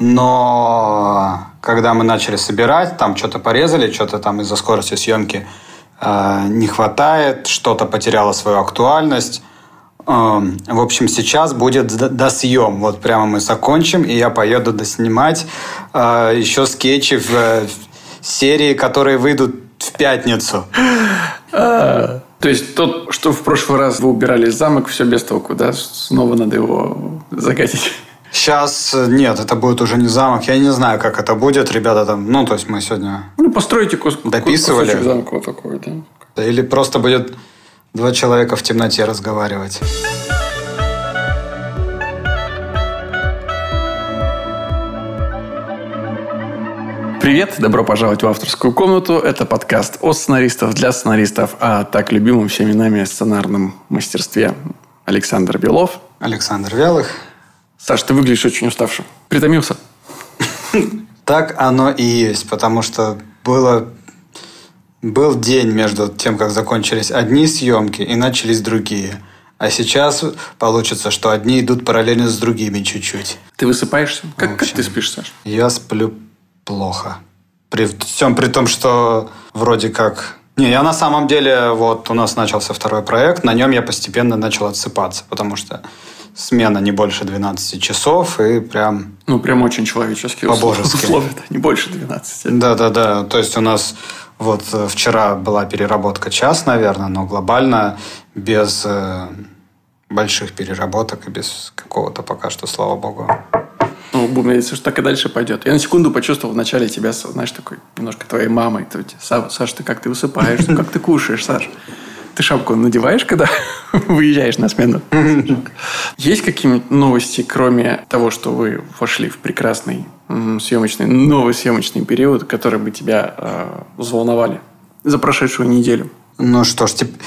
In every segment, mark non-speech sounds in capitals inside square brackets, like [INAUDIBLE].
Но когда мы начали собирать, там что-то порезали, что-то там из-за скорости съемки э, не хватает, что-то потеряло свою актуальность. Э, в общем, сейчас будет досъем. Вот прямо мы закончим, и я поеду доснимать э, еще скетчи в, в серии, которые выйдут в пятницу. А, то есть тот, что в прошлый раз вы убирали замок, все без толку, да? Снова надо его загадить. Сейчас э, нет, это будет уже не замок. Я не знаю, как это будет. Ребята там, ну, то есть мы сегодня ну, постройте кус... дописывали. замка вот такой, да? Или просто будет два человека в темноте разговаривать. Привет, добро пожаловать в авторскую комнату. Это подкаст о сценаристов для сценаристов, а так любимым всеми нами сценарном мастерстве. Александр Белов. Александр Вялых. Саш, ты выглядишь очень уставшим. Притомился? Так оно и есть, потому что было был день между тем, как закончились одни съемки и начались другие. А сейчас получится, что одни идут параллельно с другими чуть-чуть. Ты высыпаешься? Как, как ты спишь, Саш? Я сплю плохо. При всем при том, что вроде как... Не, я на самом деле, вот у нас начался второй проект, на нем я постепенно начал отсыпаться, потому что смена не больше 12 часов и прям... Ну, прям очень человеческие условия, да, не больше 12. Да-да-да, то есть у нас вот э, вчера была переработка час, наверное, но глобально без э, больших переработок и без какого-то пока что, слава богу. Ну, будем надеяться, что так и дальше пойдет. Я на секунду почувствовал вначале тебя, знаешь, такой немножко твоей мамой. Саш, ты как ты высыпаешь, как ты кушаешь, Саш? Ты шапку надеваешь, когда [LAUGHS] выезжаешь на смену? Есть какие-нибудь новости, кроме того, что вы вошли в прекрасный съемочный, новый съемочный период, которые бы тебя э, взволновали за прошедшую неделю? Ну что ж, теп-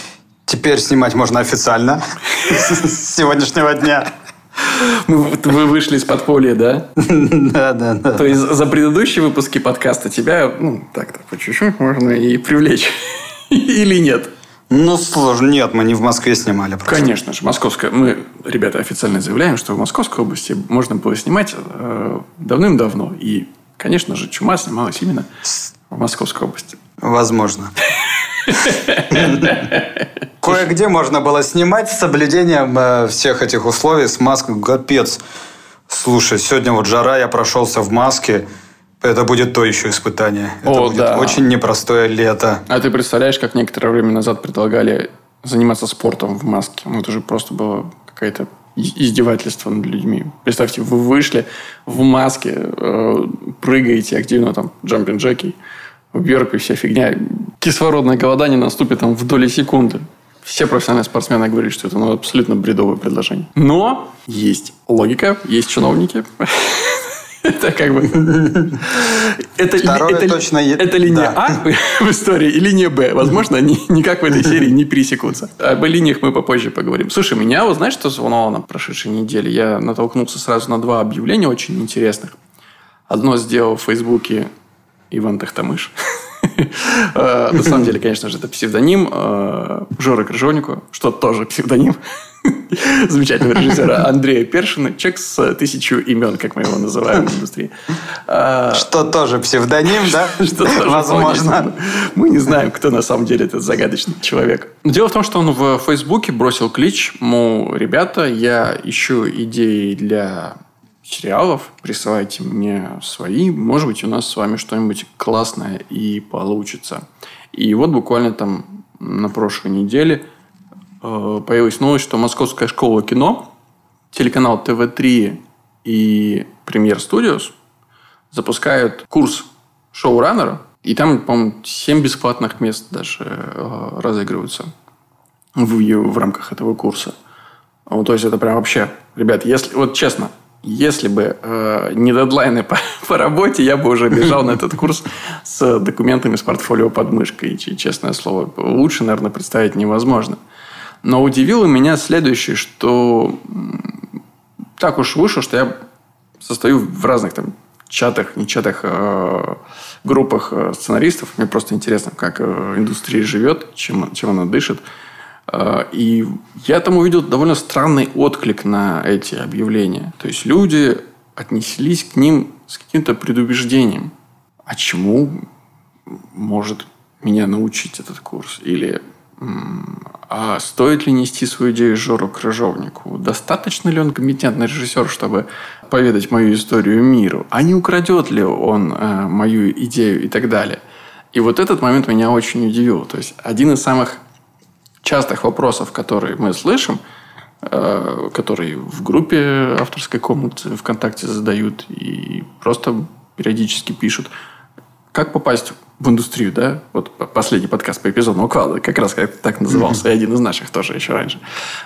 теперь снимать можно официально с сегодняшнего дня. Вы вышли из подполья, да? Да, да, да. То есть за предыдущие выпуски подкаста тебя, ну, так-то по чуть-чуть можно и привлечь. [LAUGHS] Или нет? Ну, сложно. Нет, мы не в Москве снимали. Просто. Конечно же, московская. Мы, ребята, официально заявляем, что в Московской области можно было снимать э, давным-давно. И, конечно же, «Чума» снималась именно в Московской области. Возможно. [LAUGHS] Кое-где можно было снимать с соблюдением э, всех этих условий с маской. Капец. Слушай, сегодня вот жара, я прошелся в маске. Это будет то еще испытание. Это О, будет да. очень непростое лето. А ты представляешь, как некоторое время назад предлагали заниматься спортом в маске? Ну, это же просто было какое-то издевательство над людьми. Представьте, вы вышли в маске, э, прыгаете активно там джампинг джеки, вверх и вся фигня. Кислородное голодание наступит там в доли секунды. Все профессиональные спортсмены говорят, что это ну, абсолютно бредовое предложение. Но есть логика, есть чиновники, [LAUGHS] Это как бы... Это, Второе это, точно... Это линия да. А в истории и линия Б. Возможно, они никак в этой серии не пересекутся. Об линиях мы попозже поговорим. Слушай, меня, вот знаешь, что взволновало на прошедшей неделе? Я натолкнулся сразу на два объявления очень интересных. Одно сделал в Фейсбуке Иван Тахтамыш. [LAUGHS] Э, на самом деле, конечно же, это псевдоним э, Жоры Крыжовнику, что тоже псевдоним [LAUGHS] замечательного режиссера Андрея Першина. Человек с тысячу имен, как мы его называем в индустрии. А, что тоже псевдоним, да? [LAUGHS] Что тоже Возможно. Мы не знаем, кто на самом деле этот загадочный человек. Дело в том, что он в Фейсбуке бросил клич, мол, ребята, я ищу идеи для сериалов, присылайте мне свои. Может быть, у нас с вами что-нибудь классное и получится. И вот буквально там на прошлой неделе э, появилась новость, что Московская школа кино, телеканал ТВ-3 и Премьер Студиос запускают курс шоураннера. И там, по-моему, 7 бесплатных мест даже э, разыгрываются в, в рамках этого курса. Вот, то есть, это прям вообще... Ребят, если... Вот честно, если бы э, не дедлайны по, [LAUGHS] по работе, я бы уже бежал на этот курс с документами с портфолио под мышкой. И, честное слово, лучше, наверное, представить невозможно. Но удивило меня следующее, что так уж вышло, что я состою в разных там чатах, не чатах, э, группах э, сценаристов. Мне просто интересно, как э, индустрия живет, чем, чем она дышит. А, и я там увидел довольно странный отклик на эти объявления. То есть люди отнеслись к ним с каким-то предубеждением. А чему может меня научить этот курс? Или а стоит ли нести свою идею Жору Крыжовнику? Достаточно ли он компетентный режиссер, чтобы поведать мою историю миру? А не украдет ли он э, мою идею и так далее? И вот этот момент меня очень удивил. То есть один из самых частых вопросов, которые мы слышим, э, которые в группе авторской комнаты ВКонтакте задают и просто периодически пишут, как попасть в индустрию, да? Вот последний подкаст по эпизоду Уквада как раз как так назывался, и один из наших тоже еще раньше.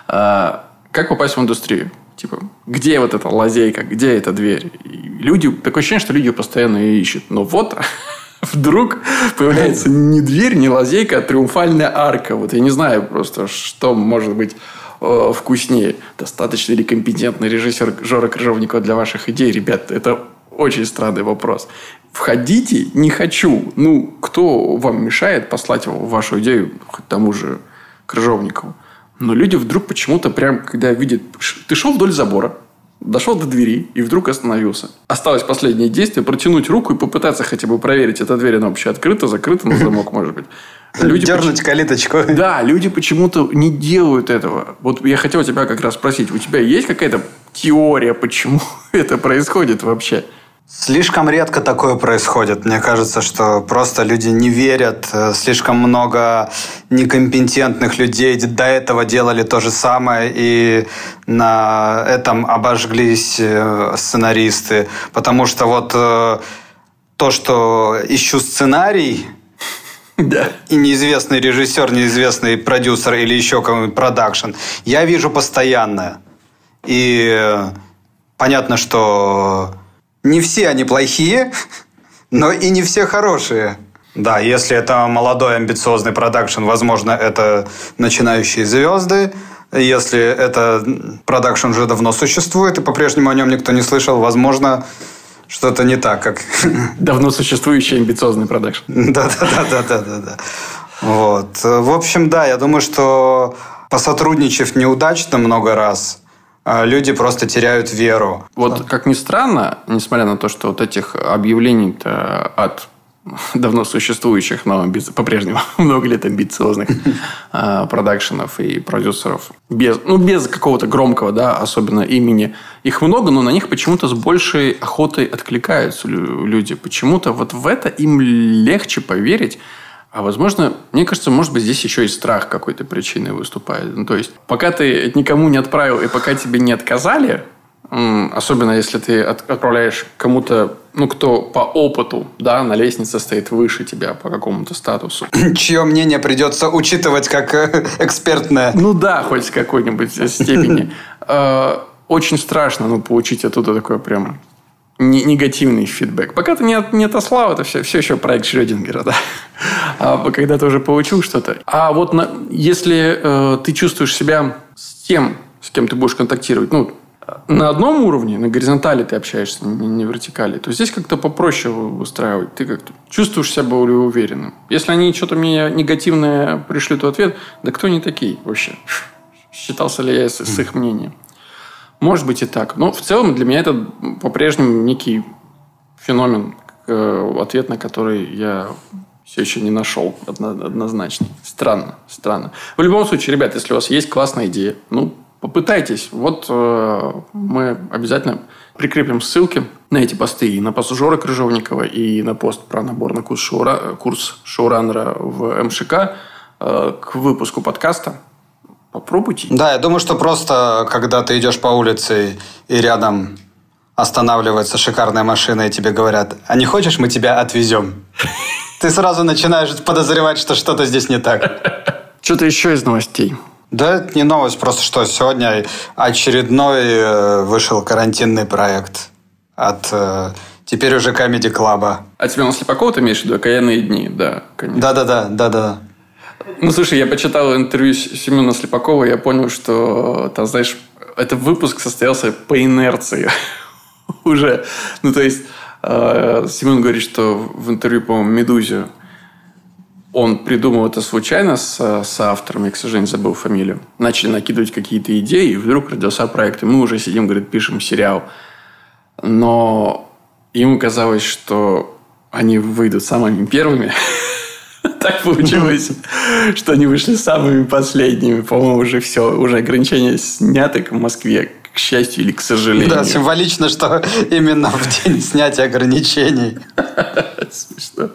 А, как попасть в индустрию? Типа, где вот эта лазейка, где эта дверь? И люди, такое ощущение, что люди постоянно ее ищут. Но вот [LAUGHS] вдруг появляется не дверь, не лазейка, а триумфальная арка. Вот я не знаю просто, что может быть э, вкуснее. Достаточно ли компетентный режиссер Жора Крыжовникова для ваших идей? Ребят, это очень странный вопрос. Входите, не хочу. Ну, кто вам мешает послать вашу идею к тому же Крыжовникову? Но люди вдруг почему-то прям, когда видят... Ты шел вдоль забора, Дошел до двери и вдруг остановился. Осталось последнее действие протянуть руку и попытаться хотя бы проверить, эта дверь она вообще открыта, закрыта на замок, может быть. Люди Дернуть поч... калиточку. Да, люди почему-то не делают этого. Вот я хотел тебя как раз спросить, у тебя есть какая-то теория, почему [LAUGHS] это происходит вообще? Слишком редко такое происходит. Мне кажется, что просто люди не верят. Э, слишком много некомпетентных людей до этого делали то же самое, и на этом обожглись э, сценаристы. Потому что вот э, то, что ищу сценарий, [LAUGHS] да. И неизвестный режиссер, неизвестный продюсер или еще какой-нибудь продакшн. Я вижу постоянно. И понятно, что не все они плохие, но и не все хорошие. Да, если это молодой амбициозный продакшн, возможно, это начинающие звезды. Если это продакшн уже давно существует, и по-прежнему о нем никто не слышал, возможно, что-то не так, как... [LAUGHS] Давно существующий амбициозный продакшн. Да-да-да-да-да-да. Вот. В общем, да, я думаю, что посотрудничав неудачно много раз, люди просто теряют веру. Вот как ни странно, несмотря на то, что вот этих объявлений-то от [LAUGHS] давно существующих, но по-прежнему [LAUGHS] много лет амбициозных [LAUGHS] а, продакшенов и продюсеров. Без, ну, без какого-то громкого, да, особенно имени. Их много, но на них почему-то с большей охотой откликаются люди. Почему-то вот в это им легче поверить, а возможно, мне кажется, может быть, здесь еще и страх какой-то причиной выступает. Ну, то есть, пока ты никому не отправил и пока тебе не отказали, особенно если ты отправляешь кому-то, ну, кто по опыту, да, на лестнице стоит выше тебя по какому-то статусу. [CLEARS THROAT] Чье мнение придется учитывать как э, экспертное. Ну да, хоть в какой-нибудь степени. [LAUGHS] Э, очень страшно, ну, получить оттуда такое прям негативный фидбэк. Пока ты не, от, не отослал, это все, все еще проект Шрёдингера, [LAUGHS] да. А когда ты уже получил что-то. А вот на, если э, ты чувствуешь себя с тем, с кем ты будешь контактировать, ну, на одном уровне, на горизонтали ты общаешься, не, не вертикали, то здесь как-то попроще выстраивать. Ты как-то чувствуешь себя более уверенным. Если они что-то мне негативное пришлют в ответ, да кто они такие вообще? Считался ли я с, с их мнением? Может быть и так. Но в целом для меня это по-прежнему некий феномен, э, ответ на который я все еще не нашел однозначный. Странно, странно. В любом случае, ребят, если у вас есть классная идея, ну, попытайтесь. Вот э, мы обязательно прикрепим ссылки на эти посты и на пост Жоры Крыжовникова, и на пост про набор на курс, шоура, курс шоураннера в МШК э, к выпуску подкаста. Попробуйте. Да, я думаю, что просто, когда ты идешь по улице и рядом останавливается шикарная машина, и тебе говорят, а не хочешь, мы тебя отвезем? [LAUGHS] Ты сразу начинаешь подозревать, что что-то здесь не так. Что-то еще из новостей. Да, это не новость, просто что сегодня очередной э, вышел карантинный проект от э, теперь уже Comedy Club. А тебя на Слепакова ты имеешь в виду? Окаянные дни, да, конечно. Да-да-да, да-да. Ну, слушай, я почитал интервью Семена Слепакова, я понял, что, там, знаешь, этот выпуск состоялся по инерции [LAUGHS] уже. Ну, то есть, э, Семен говорит, что в интервью, по-моему, «Медузе» он придумал это случайно с, с автором, я, к сожалению, забыл фамилию. Начали накидывать какие-то идеи, и вдруг родился проект. И мы уже сидим, говорит, пишем сериал. Но ему казалось, что они выйдут самыми первыми. [LAUGHS] [LAUGHS] Так получилось, что они вышли самыми последними. По-моему, уже все, уже ограничения сняты в Москве, к счастью или к сожалению. Да, символично, что именно в день снятия ограничений. [LAUGHS] Смешно.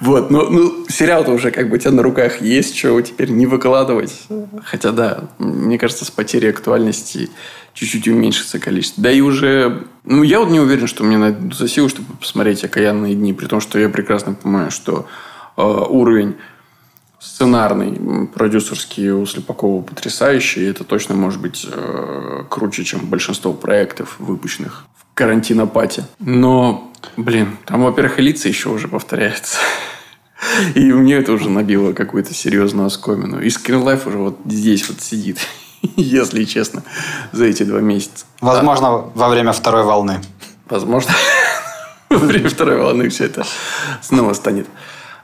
Вот, ну, ну сериал-то уже как бы у тебя на руках есть, чего теперь не выкладывать. Хотя, да, мне кажется, с потерей актуальности чуть-чуть уменьшится количество. Да и уже... Ну, я вот не уверен, что мне найдутся силы, чтобы посмотреть «Окаянные дни», при том, что я прекрасно понимаю, что уровень сценарный, продюсерский у Слепакова потрясающий. И это точно может быть э, круче, чем большинство проектов, выпущенных в карантинопате. Но, блин, там, во-первых, и лица еще уже повторяются. [LAUGHS] И мне это уже набило какую-то серьезную оскомину. И Скринлайф уже вот здесь вот сидит, [LAUGHS] если честно, за эти два месяца. Возможно, а, во время второй волны. Возможно, [LAUGHS] во время второй волны все это снова станет.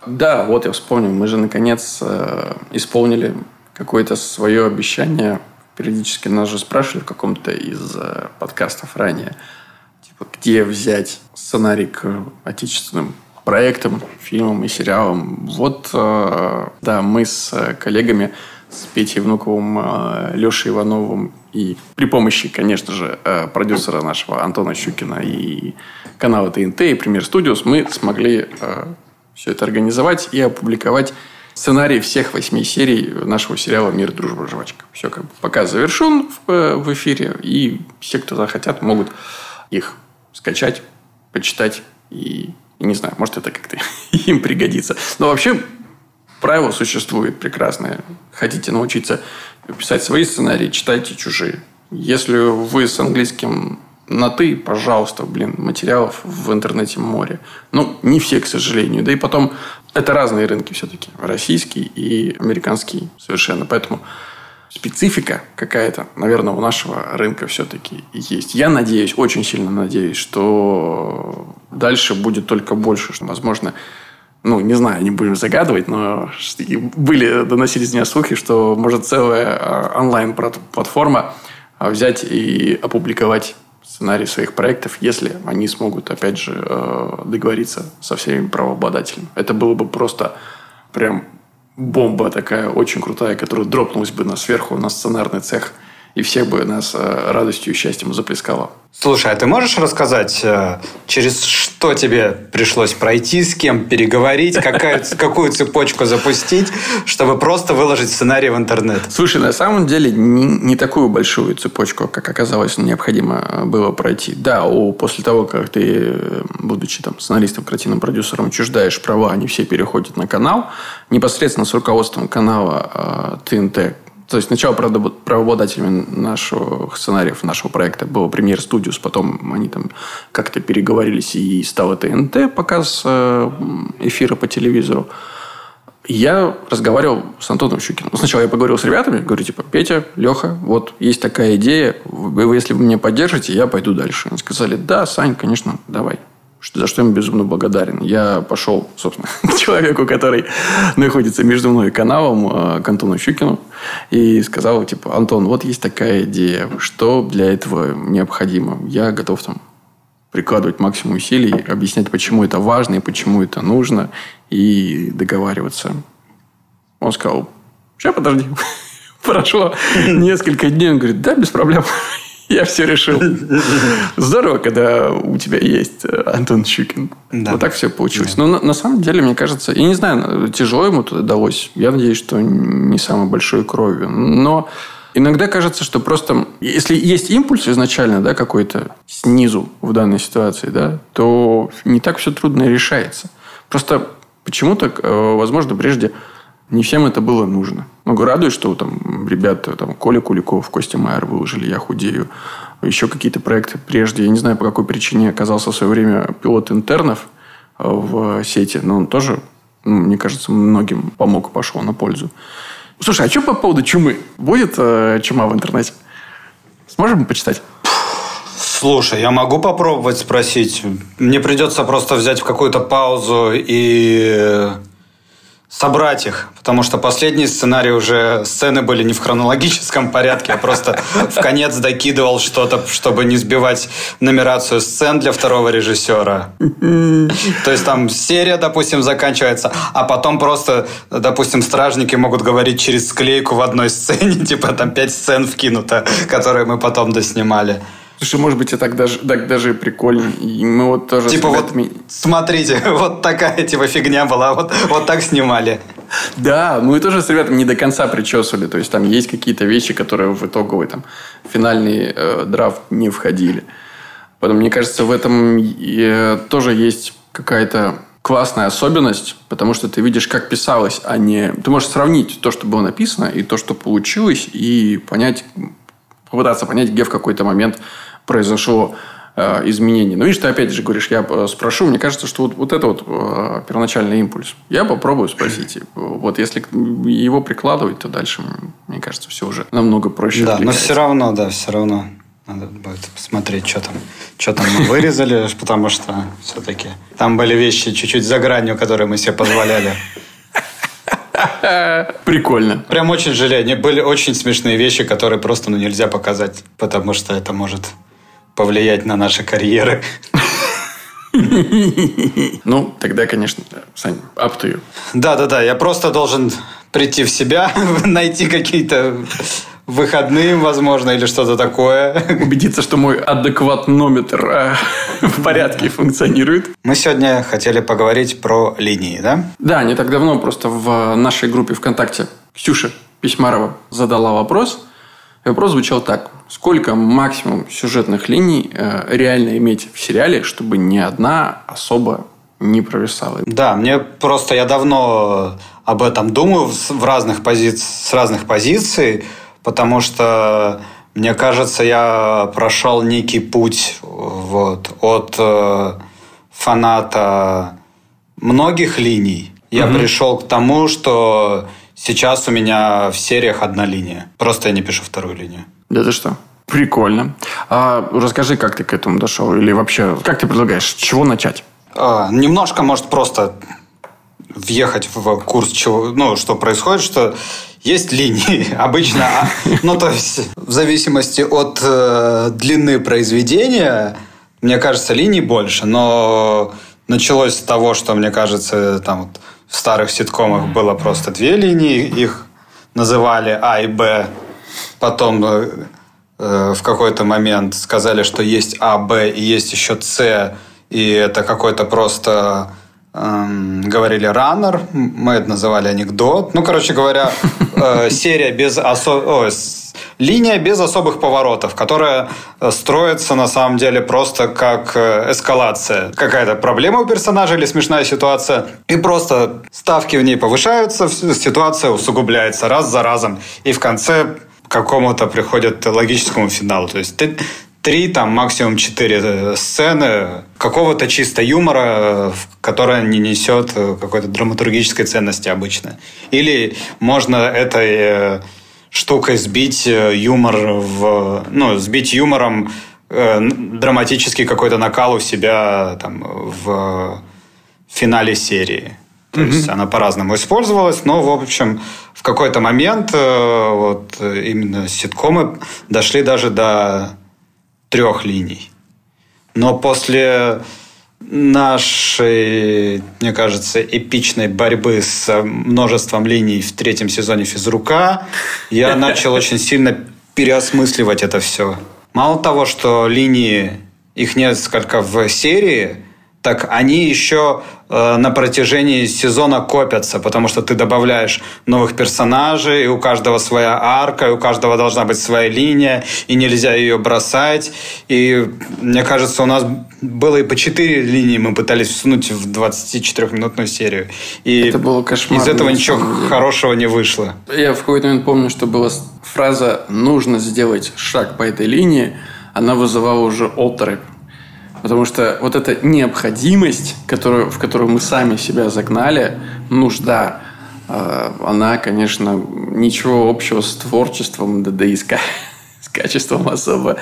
Да, вот я вспомнил. Мы же, наконец, э, исполнили какое-то свое обещание. Периодически нас же спрашивали в каком-то из э, подкастов ранее, типа, где взять сценарий к отечественным проектам, фильмам и сериалам. Вот, э, да, мы с коллегами, с Петей Внуковым, Лешей Ивановым и при помощи, конечно же, продюсера нашего Антона Щукина и канала ТНТ и Премьер Студиос мы смогли все это организовать и опубликовать сценарий всех восьми серий нашего сериала «Мир, дружба, жвачка». Все как бы показ завершен в, э, в эфире, и все, кто захотят, могут их скачать, почитать и, и не знаю, может, это как-то [LAUGHS] им пригодится. Но вообще правило существует прекрасное. Хотите научиться писать свои сценарии, читайте чужие. Если вы с английским на «ты», пожалуйста, блин, материалов в интернете море. Ну, не все, к сожалению. Да и потом, это разные рынки все-таки. Российский и американский совершенно. Поэтому специфика какая-то, наверное, у нашего рынка все-таки есть. Я надеюсь, очень сильно надеюсь, что дальше будет только больше. Что, возможно, ну, не знаю, не будем загадывать, но были, доносились мне слухи, что может целая а, онлайн-платформа взять и опубликовать сценарий своих проектов, если они смогут, опять же, э, договориться со всеми правообладателями. Это было бы просто прям бомба такая очень крутая, которая дропнулась бы на сверху на сценарный цех – и всех бы нас э, радостью и счастьем заплескало. Слушай, а ты можешь рассказать, э, через что тебе пришлось пройти, с кем переговорить, какая, какую цепочку запустить, чтобы просто выложить сценарий в интернет? Слушай, на самом деле не, не такую большую цепочку, как оказалось, необходимо было пройти. Да, у, после того, как ты, будучи там сценаристом, картинным продюсером, чуждаешь права, они все переходят на канал, непосредственно с руководством канала э, ТНТ, то есть сначала правообладателями нашего сценариев, нашего проекта был премьер Studios, потом они там как-то переговорились и стало ТНТ, показ э, эфира по телевизору. Я разговаривал с Антоном Щукиным. Ну, сначала я поговорил с ребятами, говорю, типа, Петя, Леха, вот есть такая идея, вы, если вы меня поддержите, я пойду дальше. Они сказали, да, Сань, конечно, давай за что им безумно благодарен. Я пошел, собственно, [LAUGHS] к человеку, который находится между мной и каналом, э, к Антону Щукину, и сказал, типа, Антон, вот есть такая идея, что для этого необходимо? Я готов там прикладывать максимум усилий, объяснять, почему это важно и почему это нужно, и договариваться. Он сказал, сейчас подожди. [LAUGHS] Прошло [LAUGHS] несколько дней. Он говорит, да, без проблем. [LAUGHS] Я все решил. [LAUGHS] Здорово, когда у тебя есть э, Антон Щукин. Да. Вот так все получилось. Да. Но на, на самом деле, мне кажется, я не знаю, тяжело ему туда далось. Я надеюсь, что не самой большой кровью. Но иногда кажется, что просто, если есть импульс изначально, да, какой-то снизу в данной ситуации, да, то не так все трудно решается. Просто почему-то, э, возможно, прежде не всем это было нужно. Ну, радует, что там ребята, там, Коля Куликов, Костя Майер выложили «Я худею». Еще какие-то проекты прежде. Я не знаю, по какой причине оказался в свое время пилот интернов э, в сети, но он тоже, ну, мне кажется, многим помог пошел на пользу. Слушай, а что по поводу чумы? Будет э, чума в интернете? Сможем почитать? Слушай, я могу попробовать спросить. Мне придется просто взять какую-то паузу и собрать их, потому что последний сценарий уже сцены были не в хронологическом порядке, а просто в конец докидывал что-то, чтобы не сбивать нумерацию сцен для второго режиссера. То есть там серия, допустим, заканчивается, а потом просто, допустим, стражники могут говорить через склейку в одной сцене, [LAUGHS] типа там пять сцен вкинуто, которые мы потом доснимали. Слушай, может быть, и так даже, так даже прикольно. И мы вот тоже... Типа вот, смотрите, [LAUGHS] вот такая типа фигня была, вот, вот так снимали. Да, мы тоже с ребятами не до конца причесывали. То есть, там есть какие-то вещи, которые в итоговый там финальный э, драфт не входили. Поэтому, мне кажется, в этом э, тоже есть какая-то классная особенность, потому что ты видишь, как писалось, а не... Ты можешь сравнить то, что было написано, и то, что получилось, и понять, попытаться понять, где в какой-то момент произошло э, изменение. Но видишь, ты опять же говоришь, я э, спрошу, мне кажется, что вот, вот это вот э, первоначальный импульс. Я попробую спросить. Вот если его прикладывать, то дальше, мне кажется, все уже намного проще. Да, но все равно, да, все равно надо будет посмотреть, что там, что там мы вырезали, [LAUGHS] потому что все-таки там были вещи чуть-чуть за гранью, которые мы себе позволяли. Прикольно. Прям очень жалею. Были очень смешные вещи, которые просто ну, нельзя показать, потому что это может повлиять на наши карьеры. Ну, тогда, конечно, Сань, up to you. Да-да-да, я просто должен прийти в себя, [LAUGHS] найти какие-то выходные, возможно, или что-то такое. Убедиться, что мой адекватнометр э, в порядке функционирует. Мы сегодня хотели поговорить про линии, да? Да, не так давно просто в нашей группе ВКонтакте Ксюша Письмарова задала вопрос. И вопрос звучал так. Сколько максимум сюжетных линий э, реально иметь в сериале, чтобы ни одна особо не провисала? Да, мне просто я давно об этом думаю в разных пози... с разных позиций потому что мне кажется, я прошел некий путь вот, от э, фаната многих линий. Я угу. пришел к тому, что сейчас у меня в сериях одна линия. Просто я не пишу вторую линию. Да ты что? Прикольно. А расскажи, как ты к этому дошел? Или вообще, как ты предлагаешь? С чего начать? А, немножко, может, просто въехать в курс, чего, ну, что происходит, что есть линии [LAUGHS] обычно, а, ну то есть в зависимости от э, длины произведения, мне кажется, линий больше, но началось с того, что мне кажется, там вот в старых ситкомах было просто две линии, их называли А и Б, потом э, э, в какой-то момент сказали, что есть А, Б и есть еще С, и это какой-то просто Эм, говорили раннер, мы это называли анекдот. Ну, короче говоря, э, [LAUGHS] серия без особо... Линия без особых поворотов, которая э, строится на самом деле просто как эскалация. Какая-то проблема у персонажа или смешная ситуация. И просто ставки в ней повышаются, ситуация усугубляется раз за разом. И в конце какому-то приходят логическому финалу. То есть ты, три, там максимум четыре э, сцены какого-то чисто юмора, э, которая не несет э, какой-то драматургической ценности обычно. Или можно этой штукой сбить юмор в... Ну, сбить юмором драматический какой-то накал у себя там в финале серии. То mm-hmm. есть она по-разному использовалась, но, в общем, в какой-то момент вот именно ситкомы дошли даже до трех линий. Но после нашей, мне кажется, эпичной борьбы с множеством линий в третьем сезоне физрука, я [LAUGHS] начал очень сильно переосмысливать это все. Мало того, что линии, их несколько в серии, так они еще э, на протяжении сезона копятся, потому что ты добавляешь новых персонажей, и у каждого своя арка, и у каждого должна быть своя линия, и нельзя ее бросать. И мне кажется, у нас было и по четыре линии мы пытались всунуть в 24-минутную серию. И Это было кошмар. Из этого ничего хорошего не вышло. Я в какой-то момент помню, что была фраза «нужно сделать шаг по этой линии», она вызывала уже отрыв Потому что вот эта необходимость, которую, в которую мы сами себя загнали, нужда, э, она, конечно, ничего общего с творчеством, и [LAUGHS] с, качеством особо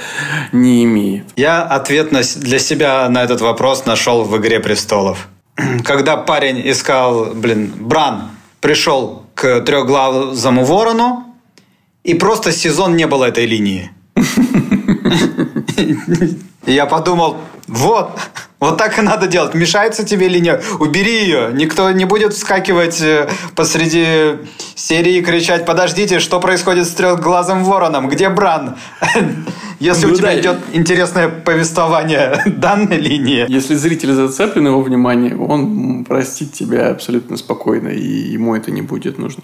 не имеет. Я ответ на, для себя на этот вопрос нашел в «Игре престолов». [CLEARS THROAT] Когда парень искал, блин, Бран, пришел к трехглазому ворону, и просто сезон не было этой линии. [LAUGHS] Я подумал, вот, вот так и надо делать. Мешается тебе линия, убери ее. Никто не будет вскакивать э, посреди серии и кричать, подождите, что происходит с трехглазым вороном? Где Бран? [LAUGHS] Если ну, у тебя да. идет интересное повествование [LAUGHS] данной линии. Если зритель зацеплен его внимание, он простит тебя абсолютно спокойно, и ему это не будет нужно.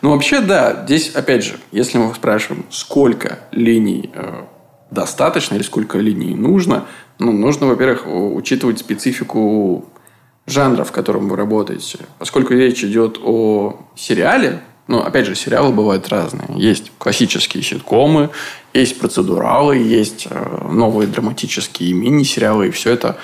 Но вообще, да, здесь, опять же, если мы спрашиваем, сколько линий э, достаточно или сколько линий нужно, ну, нужно, во-первых, учитывать специфику жанра, в котором вы работаете. Поскольку речь идет о сериале, ну, опять же, сериалы бывают разные. Есть классические ситкомы, есть процедуралы, есть э, новые драматические мини-сериалы, и все это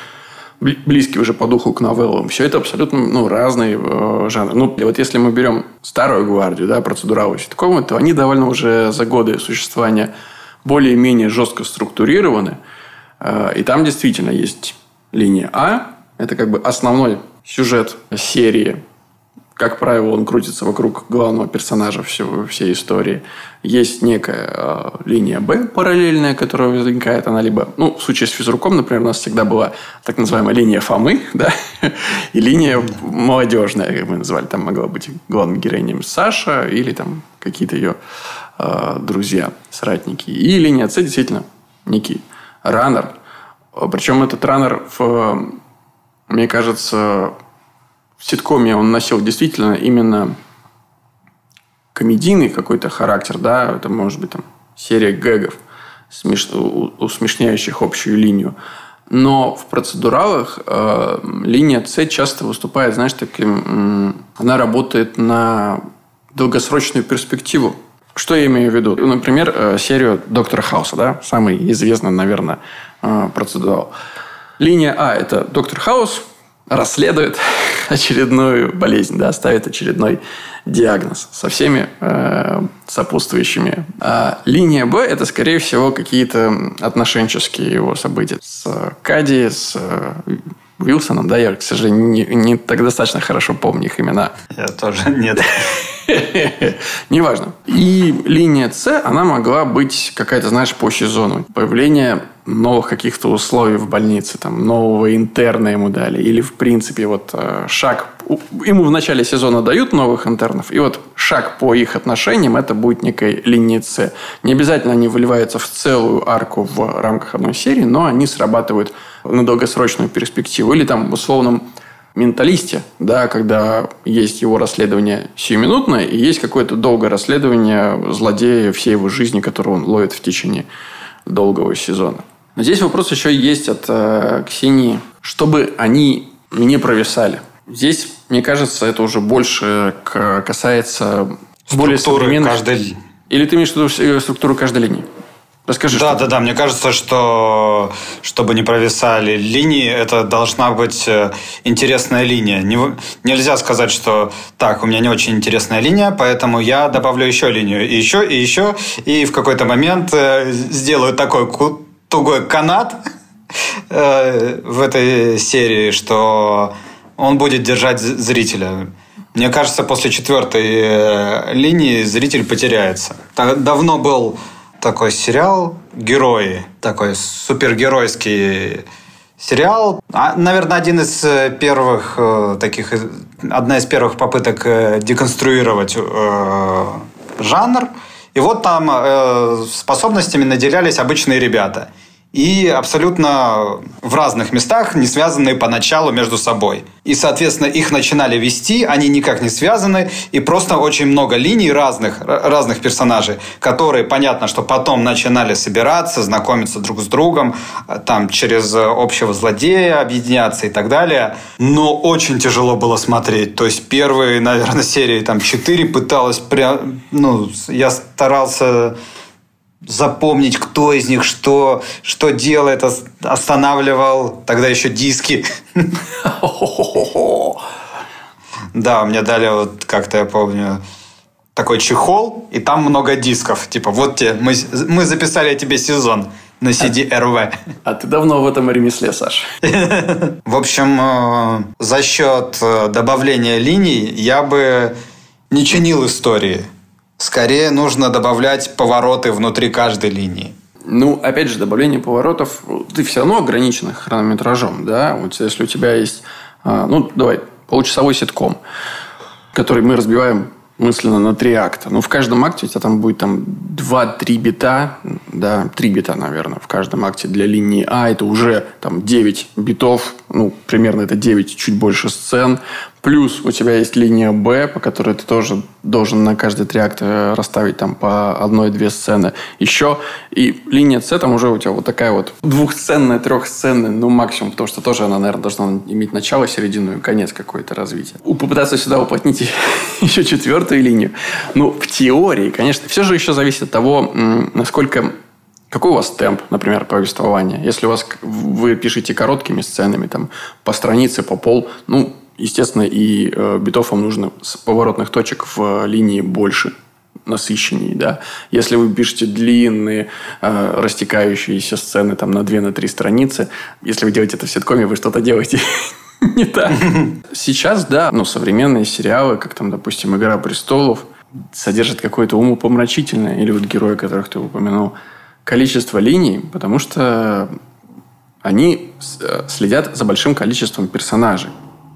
близкие уже по духу к новеллам. Все это абсолютно ну, разные э, жанры. Ну, вот если мы берем старую гвардию, да, процедуралы ситкомы, то они довольно уже за годы существования более-менее жестко структурированы. Э, и там действительно есть линия А. Это как бы основной сюжет серии. Как правило, он крутится вокруг главного персонажа всего, всей истории. Есть некая э, линия Б параллельная, которая возникает. Она либо, ну, в случае с физруком, например, у нас всегда была так называемая линия Фомы, [LAUGHS] да, и линия молодежная, как мы называли. Там могла быть главным героинем Саша или там какие-то ее Э, друзья, соратники. И линия С действительно некий раннер. Причем этот раннер, в, мне кажется, в ситкоме он носил действительно именно комедийный какой-то характер, да, это может быть там серия гэгов, смеш... усмешняющих общую линию. Но в процедуралах э, линия С часто выступает, знаешь, таким... Э, она работает на долгосрочную перспективу. Что я имею в виду? Например, э, серию Доктора Хауса, да, самый известный, наверное, э, процедурал. Линия А – это Доктор Хаус расследует [LAUGHS] очередную болезнь, да, ставит очередной диагноз со всеми э, сопутствующими. А линия Б – это, скорее всего, какие-то отношенческие его события с Кади, с э, Уилсоном, да, я, к сожалению, не, не так достаточно хорошо помню их имена. Я тоже нет. [LAUGHS] Неважно. И линия С, она могла быть какая-то, знаешь, по сезону. Появление новых каких-то условий в больнице, там, нового интерна ему дали. Или, в принципе, вот э, шаг... Ему в начале сезона дают новых интернов, и вот шаг по их отношениям, это будет некая линия С. Не обязательно они выливаются в целую арку в рамках одной серии, но они срабатывают на долгосрочную перспективу. Или там условном менталисте, да, когда есть его расследование сиюминутное и есть какое-то долгое расследование злодея всей его жизни, которого он ловит в течение долгого сезона. Но здесь вопрос еще есть от э, Ксении, чтобы они не провисали. Здесь, мне кажется, это уже больше касается более современных... каждой... Или ты имеешь в виду структуру каждой линии? Расскажи. Да, да, да. Мне кажется, что чтобы не провисали линии, это должна быть э, интересная линия. Не, нельзя сказать, что так, у меня не очень интересная линия, поэтому я добавлю еще линию, и еще, и еще, и в какой-то момент э, сделаю такой тугой канат [LAUGHS] э, в этой серии, что он будет держать зрителя. Мне кажется, после четвертой линии зритель потеряется. Давно был такой сериал «Герои», такой супергеройский сериал. А, наверное, один из э, первых э, таких, одна из первых попыток э, деконструировать жанр. И вот там способностями наделялись обычные ребята – и абсолютно в разных местах, не связанные поначалу между собой. И, соответственно, их начинали вести, они никак не связаны, и просто очень много линий разных, разных персонажей, которые, понятно, что потом начинали собираться, знакомиться друг с другом, там, через общего злодея объединяться и так далее. Но очень тяжело было смотреть. То есть первые, наверное, серии там четыре пыталась прям, ну, я старался запомнить, кто из них что, что делает, останавливал тогда еще диски. Да, мне дали вот как-то, я помню, такой чехол, и там много дисков. Типа, вот тебе, мы, мы записали тебе сезон на CD-RV. А ты давно в этом ремесле, Саш? В общем, э, за счет э, добавления линий я бы не чинил истории. Скорее нужно добавлять повороты внутри каждой линии. Ну, опять же, добавление поворотов, ты все равно ограничен хронометражом, да? Вот если у тебя есть, а, ну, давай, получасовой ситком, который мы разбиваем мысленно на три акта. Ну, в каждом акте у тебя там будет там 2-3 бита, да, 3 бита, наверное, в каждом акте для линии А. Это уже там 9 битов, ну, примерно это 9, чуть больше сцен. Плюс у тебя есть линия Б, по которой ты тоже должен на каждый три акта расставить там по одной-две сцены. Еще и линия С, там уже у тебя вот такая вот двухсценная, трехсценная, ну, максимум, потому что тоже она, наверное, должна иметь начало, середину и конец какое-то развитие. Попытаться сюда уплотнить [LAUGHS] еще четвертую линию. Ну, в теории, конечно, все же еще зависит от того, насколько какой у вас темп, например, повествования? Если у вас вы пишете короткими сценами, там, по странице, по пол, ну, естественно, и э, битов вам нужно с поворотных точек в линии больше, насыщеннее, да. Если вы пишете длинные, э, растекающиеся сцены там на 2 на 3 страницы, если вы делаете это в ситкоме, вы что-то делаете [LAUGHS] не так. [LAUGHS] Сейчас, да, ну, современные сериалы, как там, допустим, «Игра престолов», содержат какое-то умопомрачительное, или вот герои, которых ты упомянул, количество линий, потому что они э, следят за большим количеством персонажей.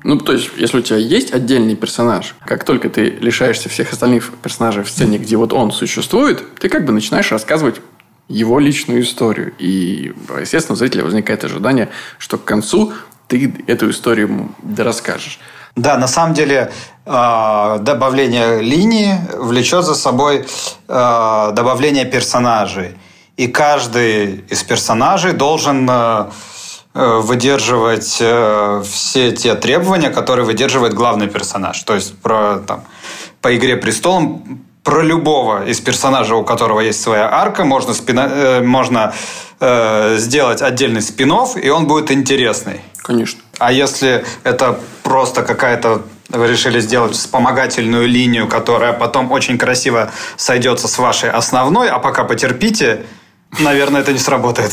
Ну, то есть, если у тебя есть отдельный персонаж, как только ты лишаешься всех остальных персонажей в сцене, где вот он существует, ты как бы начинаешь рассказывать его личную историю. И, естественно, у зрителя возникает ожидание, что к концу ты эту историю расскажешь. Да, на самом деле э, добавление линии влечет за собой э, добавление персонажей. И каждый из персонажей должен э, выдерживать э, все те требования, которые выдерживает главный персонаж. То есть про, там, по «Игре престолом» про любого из персонажей, у которого есть своя арка, можно, спина, можно э, сделать отдельный спин и он будет интересный. Конечно. А если это просто какая-то вы решили сделать вспомогательную линию, которая потом очень красиво сойдется с вашей основной, а пока потерпите, Наверное, это не сработает.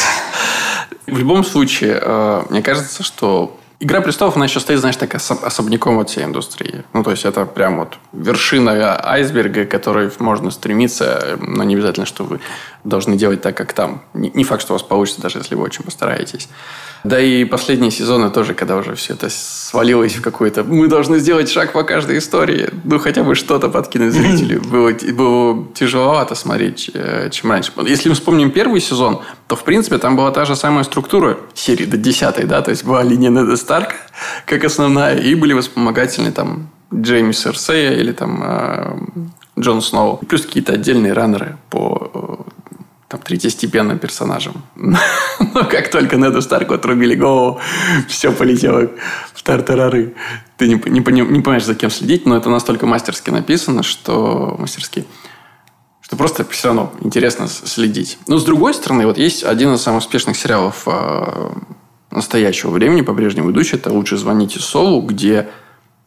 В любом случае, э, мне кажется, что Игра престолов, она еще стоит, знаешь, так особняком от всей индустрии. Ну, то есть, это прям вот вершина айсберга, к которой можно стремиться, но не обязательно, что вы должны делать так, как там. Не факт, что у вас получится, даже если вы очень постараетесь. Да и последние сезоны тоже, когда уже все это свалилось в какой-то... Мы должны сделать шаг по каждой истории. Ну, хотя бы что-то подкинуть зрителю. [LAUGHS] Было, было тяжеловато смотреть, э, чем раньше. Если мы вспомним первый сезон, то, в принципе, там была та же самая структура серии до десятой, да? То есть, была линия Неда Старка, как основная, и были вспомогательные там Джейми Серсея или там э, Джон Сноу. Плюс какие-то отдельные раннеры по э, там, третьестепенным персонажем. [LAUGHS] Но как только Неду Старку отрубили голову, все полетело в тартарары. Ты не, не, не, понимаешь, за кем следить, но это настолько мастерски написано, что мастерски, что просто все равно интересно следить. Но с другой стороны, вот есть один из самых успешных сериалов э, настоящего времени, по-прежнему идущий, это «Лучше звоните Солу», где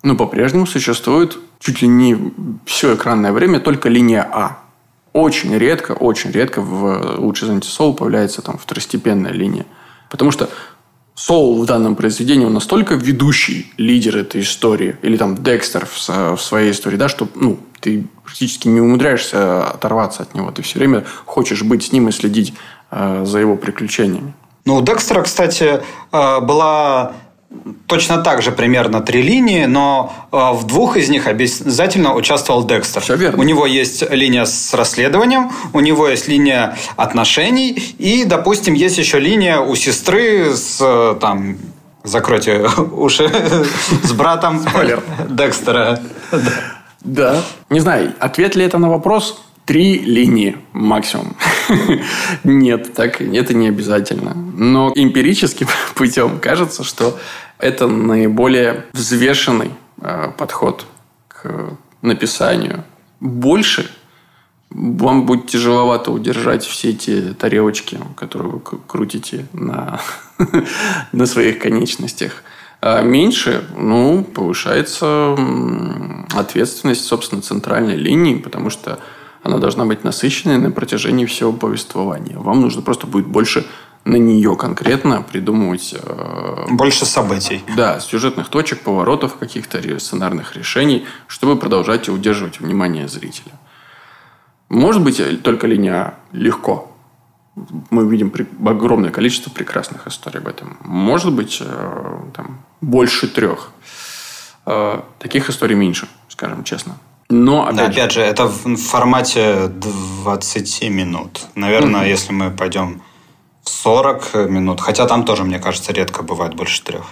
ну, по-прежнему существует чуть ли не все экранное время только линия А очень редко, очень редко в лучшей занятии соул появляется там второстепенная линия. Потому что Соул в данном произведении, он настолько ведущий лидер этой истории, или там Декстер в, в своей истории, да, что ну, ты практически не умудряешься оторваться от него. Ты все время хочешь быть с ним и следить э, за его приключениями. Ну, у Декстера, кстати, э, была точно так же примерно три линии, но э, в двух из них обязательно участвовал Декстер. Все верно. У него есть линия с расследованием, у него есть линия отношений, и, допустим, есть еще линия у сестры с э, там закройте [LAUGHS] уши с братом Декстера. Да. Не знаю, ответ ли это на вопрос? Три линии максимум. [LAUGHS] Нет, так это не обязательно. Но эмпирическим [LAUGHS] путем кажется, что это наиболее взвешенный э, подход к написанию. Больше вам будет тяжеловато удержать все эти тарелочки, которые вы крутите на, [LAUGHS] на своих конечностях. А меньше, ну, повышается ответственность, собственно, центральной линии, потому что она должна быть насыщенной на протяжении всего повествования. Вам нужно просто будет больше на нее конкретно придумывать... Э, Больше событий. Да, сюжетных точек, поворотов каких-то, сценарных решений, чтобы продолжать удерживать внимание зрителя. Может быть, только линия легко. Мы видим огромное количество прекрасных историй об этом. Может быть, э, там, больше трех. Э, таких историй меньше, скажем честно. Но, опять, да, опять же, это в формате 20 минут. Наверное, угу. если мы пойдем в 40 минут, хотя там тоже, мне кажется, редко бывает больше трех.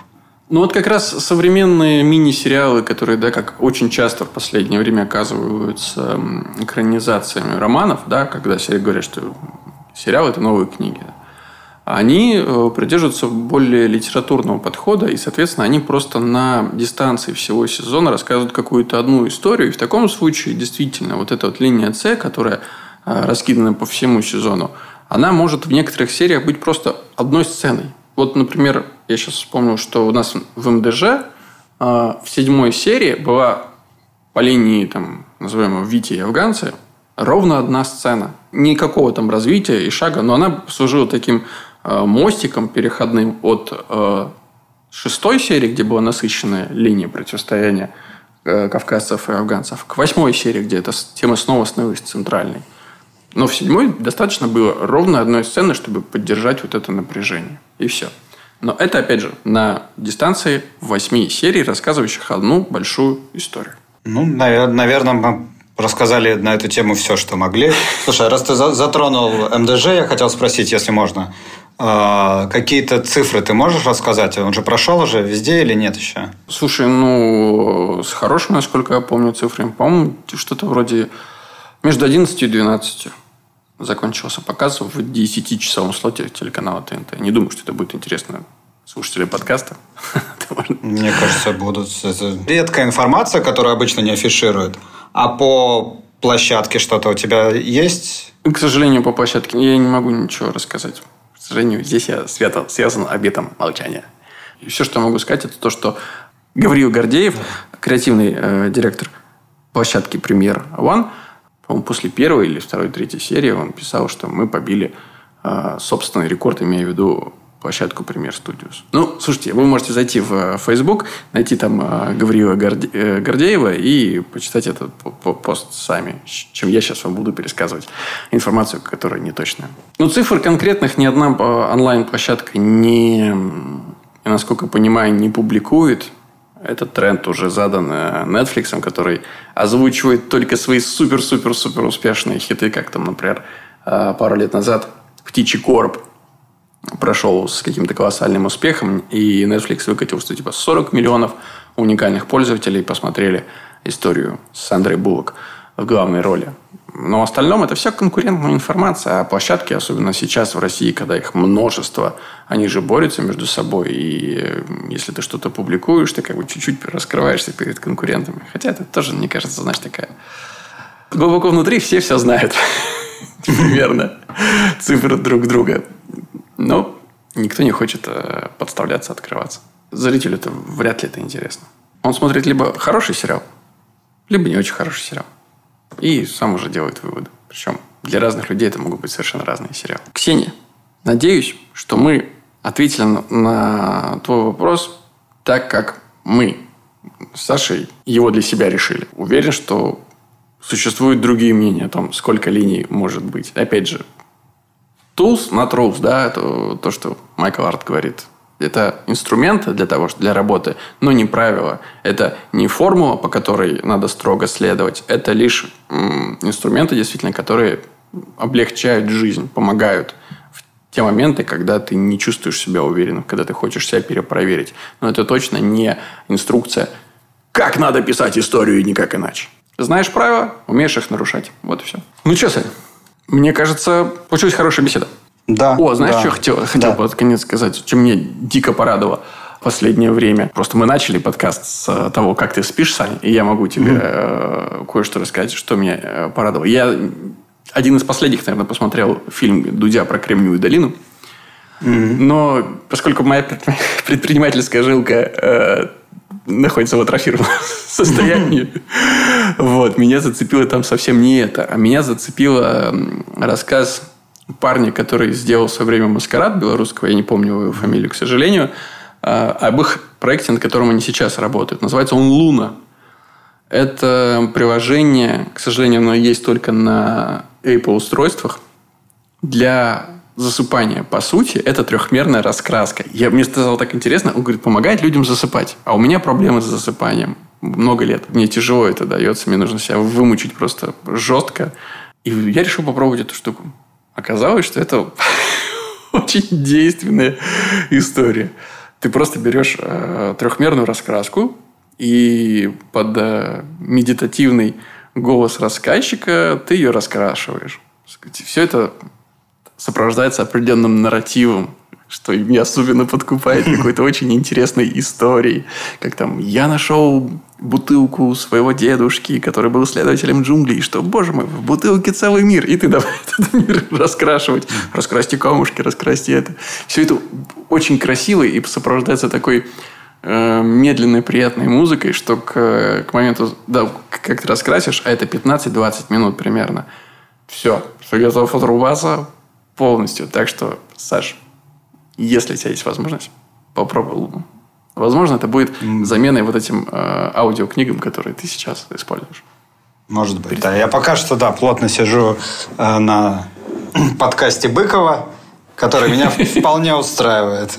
Ну вот как раз современные мини-сериалы, которые, да, как очень часто в последнее время оказываются экранизациями романов, да, когда все говорят, что сериал – это новые книги. Они э, придерживаются более литературного подхода, и, соответственно, они просто на дистанции всего сезона рассказывают какую-то одну историю. И в таком случае, действительно, вот эта вот линия С, которая э, раскидана по всему сезону, она может в некоторых сериях быть просто одной сценой. Вот, например, я сейчас вспомнил, что у нас в МДЖ э, в седьмой серии была по линии, там, назовем Вити и афганцы, ровно одна сцена. Никакого там развития и шага, но она служила таким мостиком переходным от э, шестой серии, где была насыщенная линия противостояния э, кавказцев и афганцев, к восьмой серии, где эта тема снова становилась центральной. Но в седьмой достаточно было ровно одной сцены, чтобы поддержать вот это напряжение. И все. Но это, опять же, на дистанции восьми серий, рассказывающих одну большую историю. Ну, наверное, мы рассказали на эту тему все, что могли. Слушай, раз ты затронул МДЖ, я хотел спросить, если можно. А, какие-то цифры ты можешь рассказать? Он же прошел уже везде или нет еще? Слушай, ну, с хорошим, насколько я помню, цифрами, по-моему, что-то вроде между 11 и 12 закончился показ в 10-часовом слоте телеканала ТНТ. Не думаю, что это будет интересно слушателям подкаста. [LAUGHS] Мне кажется, будут... Это редкая информация, которую обычно не афишируют. А по площадке что-то у тебя есть? К сожалению, по площадке я не могу ничего рассказать. Сожалению, здесь я свято связан обетом молчания. И все, что я могу сказать, это то, что Гавриил Гордеев, креативный э, директор площадки «Премьер One», по-моему, после первой или второй, третьей серии он писал, что мы побили э, собственный рекорд, имея в виду площадку Премьер Studios. Ну, слушайте, вы можете зайти в э, Facebook, найти там э, Гавриила. Э, Гордеева и почитать этот пост сами, чем я сейчас вам буду пересказывать информацию, которая не точная. Ну, цифр конкретных ни одна онлайн-площадка не, насколько понимаю, не публикует. Этот тренд уже задан Netflix, который озвучивает только свои супер-супер-супер успешные хиты, как там, например, пару лет назад «Птичий короб», прошел с каким-то колоссальным успехом, и Netflix выкатил, что типа 40 миллионов уникальных пользователей посмотрели историю с Андрей Буллок в главной роли. Но в остальном это все конкурентная информация. А площадки, особенно сейчас в России, когда их множество, они же борются между собой. И э, если ты что-то публикуешь, ты как бы чуть-чуть раскрываешься перед конкурентами. Хотя это тоже, мне кажется, знаешь, такая... Глубоко внутри все все знают. [LAUGHS] Примерно. Цифры друг друга. Но никто не хочет э, подставляться, открываться. Зрителю это вряд ли это интересно. Он смотрит либо хороший сериал, либо не очень хороший сериал. И сам уже делает выводы. Причем для разных людей это могут быть совершенно разные сериалы. Ксения, надеюсь, что мы ответили на твой вопрос так, как мы с Сашей его для себя решили. Уверен, что существуют другие мнения о том, сколько линий может быть. Опять же, Tools, not rules, да, это то, что Майкл Арт говорит. Это инструменты для того, для работы, но не правила. Это не формула, по которой надо строго следовать. Это лишь инструменты, действительно, которые облегчают жизнь, помогают в те моменты, когда ты не чувствуешь себя уверенным, когда ты хочешь себя перепроверить. Но это точно не инструкция, как надо писать историю и никак иначе. Знаешь правила, умеешь их нарушать. Вот и все. Ну что, Сань, мне кажется, получилась хорошая беседа. Да. О, знаешь, да. что хотел, хотел да. под конец сказать, что мне дико порадовало последнее время. Просто мы начали подкаст с того, как ты спишь, Саня, и я могу тебе mm-hmm. кое-что рассказать, что меня э, порадовало. Я один из последних, наверное, посмотрел фильм Дудя про Кремниевую долину. Mm-hmm. Но поскольку моя [LAUGHS] предпринимательская жилка э, находится в атрофированном [LAUGHS] состоянии. Вот. Меня зацепило там совсем не это. А меня зацепило рассказ парня, который сделал в свое время маскарад белорусского, я не помню его фамилию, к сожалению, а, об их проекте, над которым они сейчас работают. Называется он «Луна». Это приложение, к сожалению, оно есть только на Apple устройствах для засыпания. По сути, это трехмерная раскраска. Я, мне стало так интересно. Он говорит, помогает людям засыпать. А у меня проблемы с засыпанием. Много лет. Мне тяжело это дается. Мне нужно себя вымучить просто жестко. И я решил попробовать эту штуку. Оказалось, что это [LAUGHS] очень действенная история. Ты просто берешь э, трехмерную раскраску и под э, медитативный голос рассказчика ты ее раскрашиваешь. Все это сопровождается определенным нарративом, что меня особенно подкупает [LAUGHS] какой-то очень интересной историей. Как там, я нашел бутылку своего дедушки, который был следователем джунглей, что, боже мой, в бутылке целый мир. И ты давай [LAUGHS] этот мир раскрашивать. Раскрасьте камушки, раскрасьте это. Все это очень красиво и сопровождается такой э, медленной, приятной музыкой, что к, к моменту, да, как ты раскрасишь, а это 15-20 минут примерно, все, все готов отрубаться полностью. Так что, Саш, если у тебя есть возможность, попробуй Луну. Возможно, это будет заменой вот этим э, аудиокнигам, которые ты сейчас используешь. Может быть, да. Я пока что, да, плотно сижу э, на [CLEARS THROAT] подкасте Быкова, который меня [LAUGHS] вполне устраивает.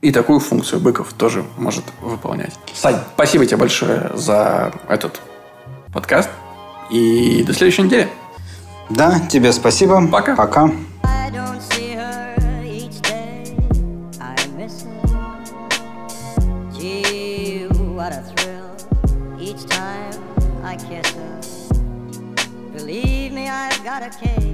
И такую функцию Быков тоже может выполнять. Сань, спасибо тебе большое за этот подкаст. И до следующей недели. Да, тебе спасибо. Пока. Пока. Got a case.